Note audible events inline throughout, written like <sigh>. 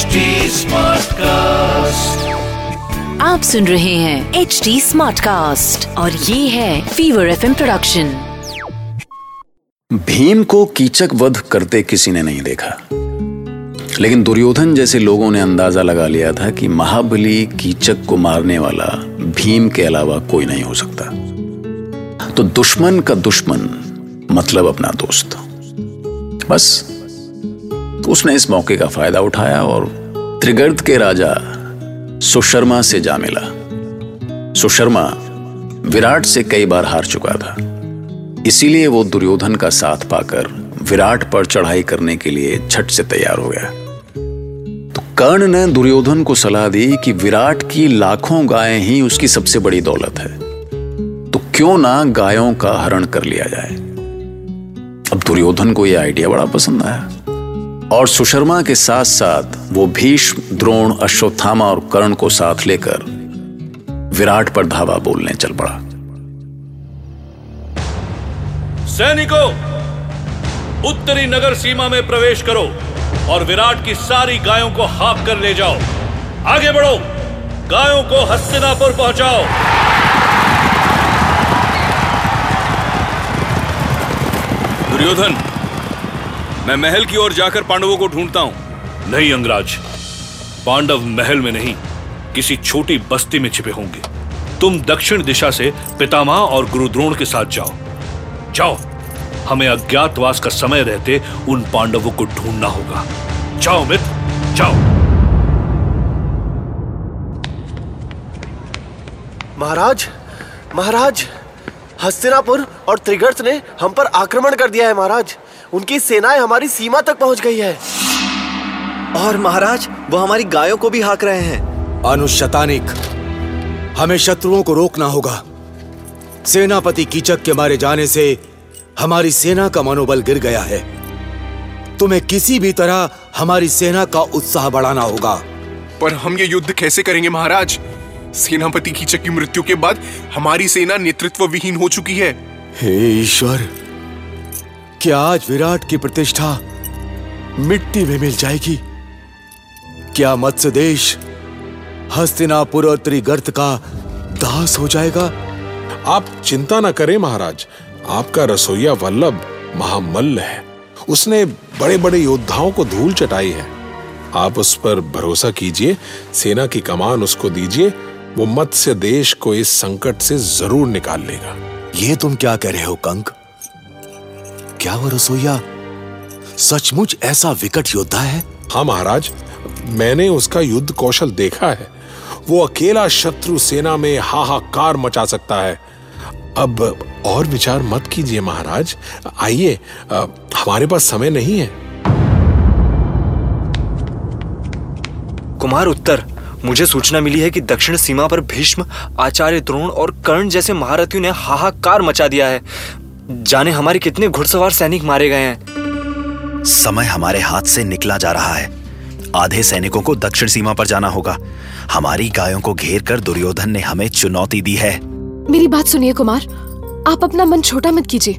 HD Smartcast. आप सुन रहे हैं एच डी स्मार्ट कास्ट और ये है फीवर एफ़ प्रोडक्शन भीम को कीचक वध करते किसी ने नहीं देखा। लेकिन दुर्योधन जैसे लोगों ने अंदाज़ा लगा लिया था कि महाबली कीचक को मारने वाला भीम के अलावा कोई नहीं हो सकता। तो दुश्मन का दुश्मन मतलब अपना दोस्त। बस तो उसने इस मौके का फ़ायदा उठाया और त्रिगर्द के राजा सुशर्मा से जा मिला। सुशर्मा विराट से कई बार हार चुका था। इसीलिए वो दुर्योधन का साथ पाकर विराट पर चढ़ाई करने के लिए छठ से तैयार हो गया। तो कर्ण ने दुर्योधन को सलाह दी कि विराट की लाखों गायें ही उसकी सबसे बड़ी दौलत है। तो क्यों ना गायों का हरण कर लिया जाए? अब दुर्योधन को यह आइडिया बड़ा पसंद आया। और सुशर्मा के साथ साथ वो भीष्म, द्रोण, अश्वत्थामा और कर्ण को साथ लेकर विराट पर धावा बोलने चल पड़ा। सैनिकों, उत्तरी नगर सीमा में प्रवेश करो और विराट की सारी गायों को हाँक कर ले जाओ। आगे बढ़ो। गायों को हस्तिनापुर पहुंचाओ। दुर्योधन मैं महल की ओर जाकर पांडवों को ढूंढता हूँ। नहीं अंगराज। पांडव महल में नहीं किसी छोटी बस्ती में छिपे होंगे। तुम दक्षिण दिशा से पितामह और गुरुद्रोण के साथ जाओ। जाओ। हमें अज्ञातवास का समय रहते उन पांडवों को ढूंढना होगा। जाओ मित्र जाओ। महाराज महाराज हस्तिनापुर और त्रिगर्त ने हम पर आक्रमण कर दिया है महाराज। उनकी सेनाएँ हमारी सीमा तक पहुँच गई है। और महाराज वो हमारी गायों को भी हाक रहे हैं। अनुशतानिक हमें शत्रुओं को रोकना होगा। सेनापति कीचक के मारे जाने से हमारी सेना का मनोबल गिर गया है। तुम्हें किसी भी तरह हमारी सेना का उत्साह बढ़ाना होगा। पर हम ये युद्ध कैसे करेंगे महाराज? सेनापति कीचक की मृत्यु के बाद हमारी सेना नेतृत्व विहीन हो चुकी है। हे ईश्वर क्या आज विराट की प्रतिष्ठा मिट्टी में मिल जाएगी। क्या मत्स्य देश हस्तिनापुर और त्रिगर्त का दास हो जाएगा? आप चिंता ना करें महाराज। आपका रसोईया वल्लभ महामल्ल है। उसने बड़े बड़े योद्धाओं को धूल चटाई है। आप उस पर भरोसा कीजिए सेना की कमान उसको दीजिए वो मत्स्य देश को इस संकट से ज़रूर निकाल लेगा। ये तुम क्या कह रहे हो कंक? क्या वो रसोईया? सचमुच ऐसा विकट योद्धा है? हाँ महाराज मैंने उसका युद्ध कौशल देखा है। वो अकेला शत्रु सेना में हाहाकार मचा सकता है। अब और विचार मत कीजिए महाराज। आइए हमारे पास समय नहीं है। कुमार उत्तर मुझे सूचना मिली है कि दक्षिण सीमा पर भीष्म आचार्य द्रोण और कर्ण जैसे महारथियों ने हाहाकार मचा दिया है। जाने हमारे कितने घुड़सवार सैनिक मारे गए हैं। समय हमारे हाथ से निकला जा रहा है। आधे सैनिकों को दक्षिण सीमा पर जाना होगा। हमारी गायों को घेर कर दुर्योधन ने हमें चुनौती दी है। मेरी बात सुनिए कुमार। आप अपना मन छोटा मत कीजिए।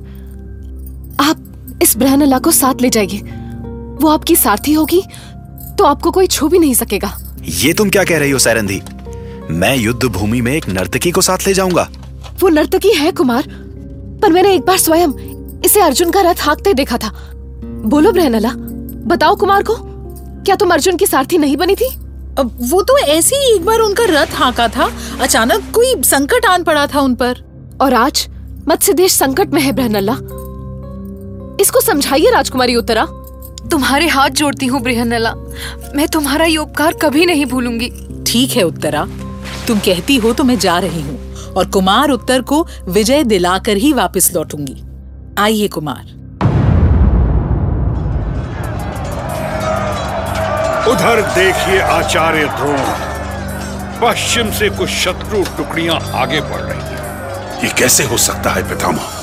आप इस ब्रहनला को साथ ले जाइए। वो आपकी सारथी होगी तो आपको कोई छू भी नहीं सकेगा। ये तुम क्या कह रही हो सैरंधी? मैं युद्ध भूमि में एक नर्तकी को साथ ले जाऊँगा। वो नर्तकी है कुमार। पर मैंने एक बार स्वयं इसे अर्जुन का रथ हाँकते देखा था। बोलो ब्रहनला बताओ कुमार को क्या तुम अर्जुन की सारथी नहीं बनी थी? वो तो ऐसे ही एक बार उनका रथ हाँका था अचानक कोई संकट आन पड़ा था उन पर। और आज मत्स्य देश संकट में है ब्रहनल्ला इसको समझाइए राजकुमारी उत्तरा। तुम्हारे हाथ जोड़ती हूँ बृहन्नला मैं तुम्हारा ये उपकार कभी नहीं भूलूँगी। ठीक है उत्तरा तुम कहती हो तो मैं जा रही हूँ। और कुमार उत्तर को विजय दिलाकर ही वापस लौटूँगी। आइए कुमार। उधर देखिए आचार्य द्रोण। पश्चिम से कुछ शत्रु टुकड़ियाँ आगे बढ़ रही हैं। ये कैसे हो सकता है पितामह?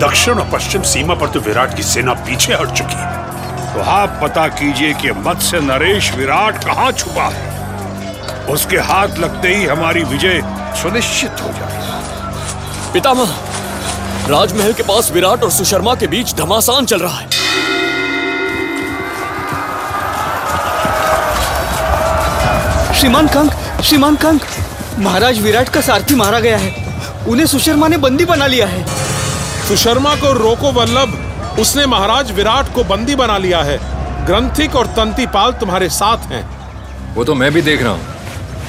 दक्षिण और पश्चिम सीमा पर तो विराट की सेना पीछे हट चुकी है। तो आप पता कीजिए कि मत्स्य नरेश विराट कहाँ छुपा है। उसके हाथ लगते ही हमारी विजय सुनिश्चित हो जाए। पितामह राजमहल के पास विराट और सुशर्मा के बीच घमासान चल रहा है। श्रीमान कंक श्रीमान कंक महाराज विराट का सारथी मारा गया है। उन्हें सुशर्मा ने बंदी बना लिया है। सुशर्मा को रोको वल्लभ उसने महाराज विराट को बंदी बना लिया है। ग्रंथिक और तंतीपाल तुम्हारे साथ हैं। वो तो मैं भी देख रहा हूँ।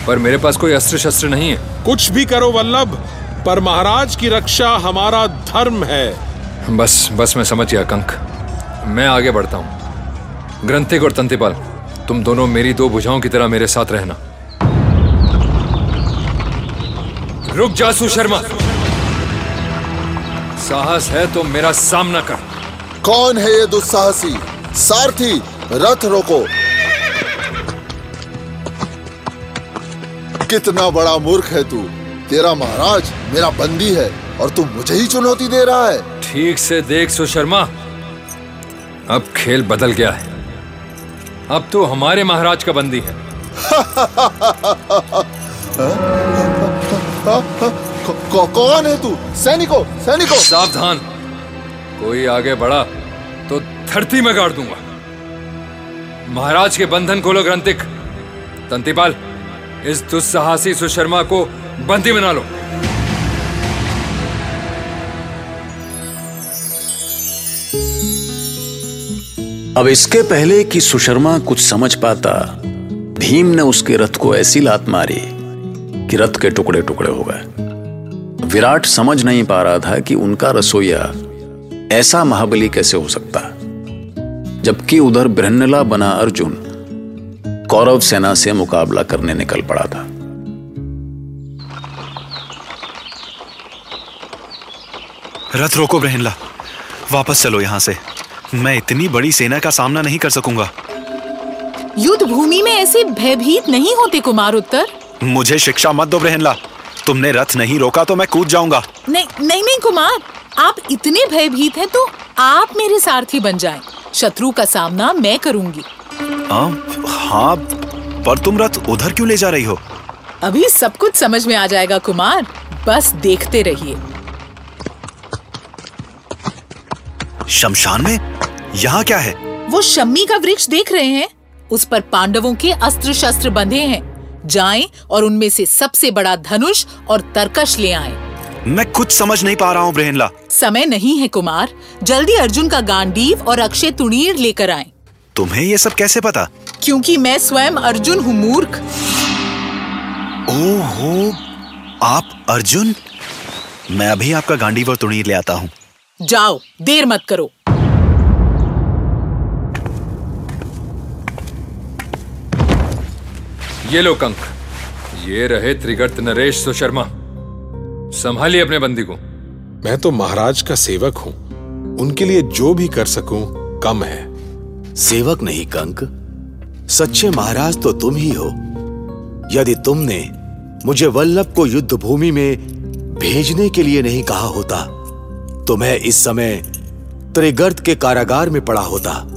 पर मेरे पास कोई अस्त्र शस्त्र नहीं है। कुछ भी करो वल्लभ पर महाराज की रक्षा हमारा धर्म है। बस बस मैं समझ गया कंक। मैं आगे बढ़ता हूँ। ग्रंथिक और तंतिपाल तुम दोनों मेरी दो भुजाओं की तरह मेरे साथ रहना। रुक जा सुशर्मा साहस है तो मेरा सामना कर। कौन है ये दुस्साहसी? सारथी रथ रोको। कितना बड़ा मूर्ख है तू। तेरा महाराज मेरा बंदी है और तू मुझे ही चुनौती दे रहा है। ठीक से देख सुशर्मा अब खेल बदल गया है। अब तू हमारे महाराज का बंदी है। कौन है तू? सैनिको सैनिको! सावधान। कोई आगे बढ़ा तो धरती में गाड़ दूँगा। महाराज के बंधन खोलो ग्रंथिक। तंतिपाल। इस दुस्साहसी सुशर्मा को बंदी बना लो। अब इसके पहले कि सुशर्मा कुछ समझ पाता, भीम ने उसके रथ को ऐसी लात मारी कि रथ के टुकड़े टुकड़े हो गए। विराट समझ नहीं पा रहा था कि उनका रसोईया ऐसा महाबली कैसे हो सकता। जबकि उधर बृहन्नला बना अर्जुन कौरव सेना से मुकाबला करने निकल पड़ा था। रथ रोको ब्रहनला वापस चलो यहाँ से। मैं इतनी बड़ी सेना का सामना नहीं कर सकूँगा। युद्ध भूमि में ऐसे भयभीत नहीं होते कुमार उत्तर। मुझे शिक्षा मत दो ब्रहनला तुमने रथ नहीं रोका तो मैं कूद जाऊँगा। नहीं नहीं नहीं कुमार आप इतने भयभीत हैं तो आप मेरे सारथी बन जाएँ। शत्रु का सामना मैं करूँगी। आ, हाँ पर तुम रथ उधर क्यों ले जा रही हो? अभी सब कुछ समझ में आ जाएगा कुमार। बस देखते रहिए। शमशान में? यहाँ क्या है? वो शम्मी का वृक्ष देख रहे हैं। उस पर पांडवों के अस्त्र शस्त्र बंधे हैं। जाएँ और उनमें से सबसे बड़ा धनुष और तरकश ले आएँ। मैं कुछ समझ नहीं पा रहा हूँ ब्रहनला समय नहीं है कुमार। जल्दी अर्जुन का गांडीव और अक्षय तुणीर लेकर आए। तुम्हें ये सब कैसे पता? क्योंकि मैं स्वयं अर्जुन हूँ मूर्ख। ओहो आप अर्जुन? मैं अभी आपका गांडीव और तुणीर ले आता हूँ। जाओ देर मत करो। ये लो कंक ये रहे त्रिगर्त नरेश सुशर्मा। संभालिए अपने बंदी को। मैं तो महाराज का सेवक हूँ। उनके लिए जो भी कर सकूँ कम है। सेवक नहीं कंक सच्चे महाराज तो तुम ही हो। यदि तुमने मुझे वल्लभ को युद्ध भूमि में भेजने के लिए नहीं कहा होता तो मैं इस समय त्रिगर्त के कारागार में पड़ा होता।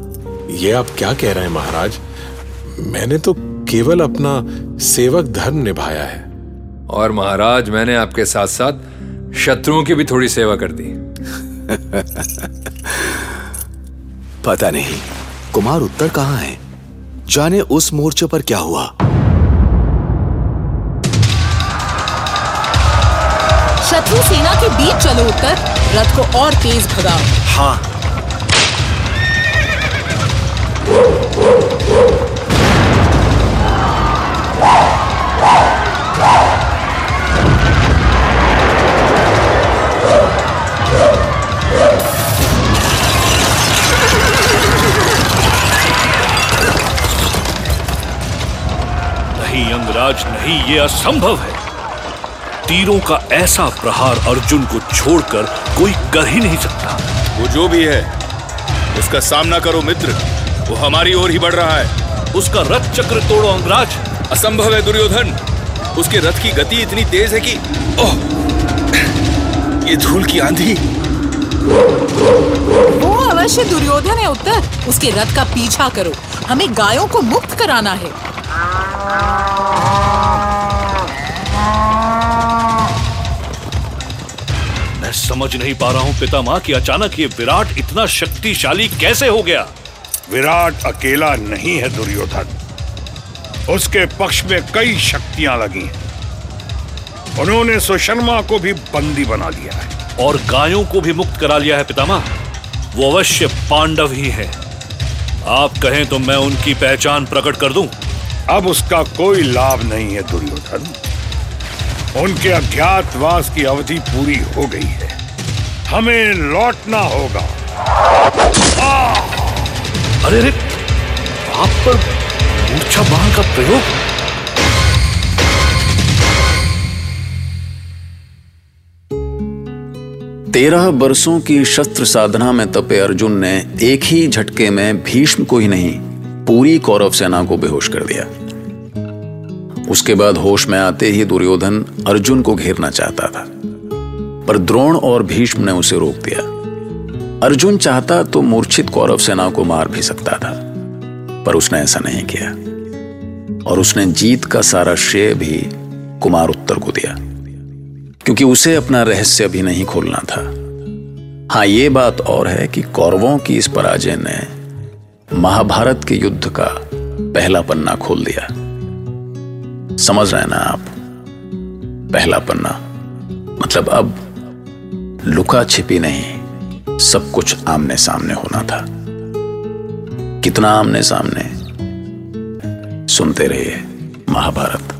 ये आप क्या कह रहे हैं महाराज? मैंने तो केवल अपना सेवक धर्म निभाया है। और महाराज मैंने आपके साथ साथ शत्रुओं की भी थोड़ी सेवा कर दी। <laughs> पता नहीं कुमार उत्तर कहाँ है? जाने उस मोर्चे पर क्या हुआ? शत्रु सेना के बीच चलो उत्तर। रथ को और तेज भगाओ। हाँ। नहीं ये असंभव है। तीरों का ऐसा प्रहार अर्जुन को छोड़कर कोई कर ही नहीं सकता। वो जो भी है उसका सामना करो मित्र। वो हमारी ओर ही बढ़ रहा है। उसका रथ चक्र तोड़ो अंगराज। असंभव है दुर्योधन। उसके रथ की गति इतनी तेज है कि ओह! ये धूल की आंधी। वो अवश्य दुर्योधन है उत्तर। उसके रथ का पीछा करो। हमें गायों को मुक्त कराना है। समझ नहीं पा रहा हूँ पितामह कि अचानक ये विराट इतना शक्तिशाली कैसे हो गया? विराट अकेला नहीं है दुर्योधन। उसके पक्ष में कई शक्तियाँ लगी हैं। उन्होंने सुशर्मा को भी बंदी बना लिया है। और गायों को भी मुक्त करा लिया है पितामह। वो अवश्य पांडव ही है। आप कहें तो मैं उनकी पहचान प्रकट कर दूँ। अब उसका कोई लाभ नहीं है दुर्योधन। उनके अज्ञातवास की अवधि पूरी हो गई है। हमें लौटना होगा। अरे अरे, आप पर मूर्छा बाण का प्रयोग? तेरह वर्षों की शस्त्र साधना में तपे अर्जुन ने एक ही झटके में भीष्म को ही नहीं, पूरी कौरव सेना को बेहोश कर दिया। उसके बाद होश में आते ही दुर्योधन अर्जुन को घेरना चाहता था। पर द्रोण और भीष्म ने उसे रोक दिया। अर्जुन चाहता तो मूर्छित कौरव सेना को मार भी सकता था, पर उसने ऐसा नहीं किया। और उसने जीत का सारा श्रेय भी कुमार उत्तर को दिया, क्योंकि उसे अपना रहस्य भी नहीं खोलना था। हाँ यह बात और है कि कौरवों की इस पराजय ने महाभारत के युद्ध का पहला पन्ना खोल दिया। समझ रहे ना आप? पहला पन्ना मतलब अब लुका छिपी नहीं। सब कुछ आमने सामने होना था। कितना आमने सामने सुनते रहिए महाभारत।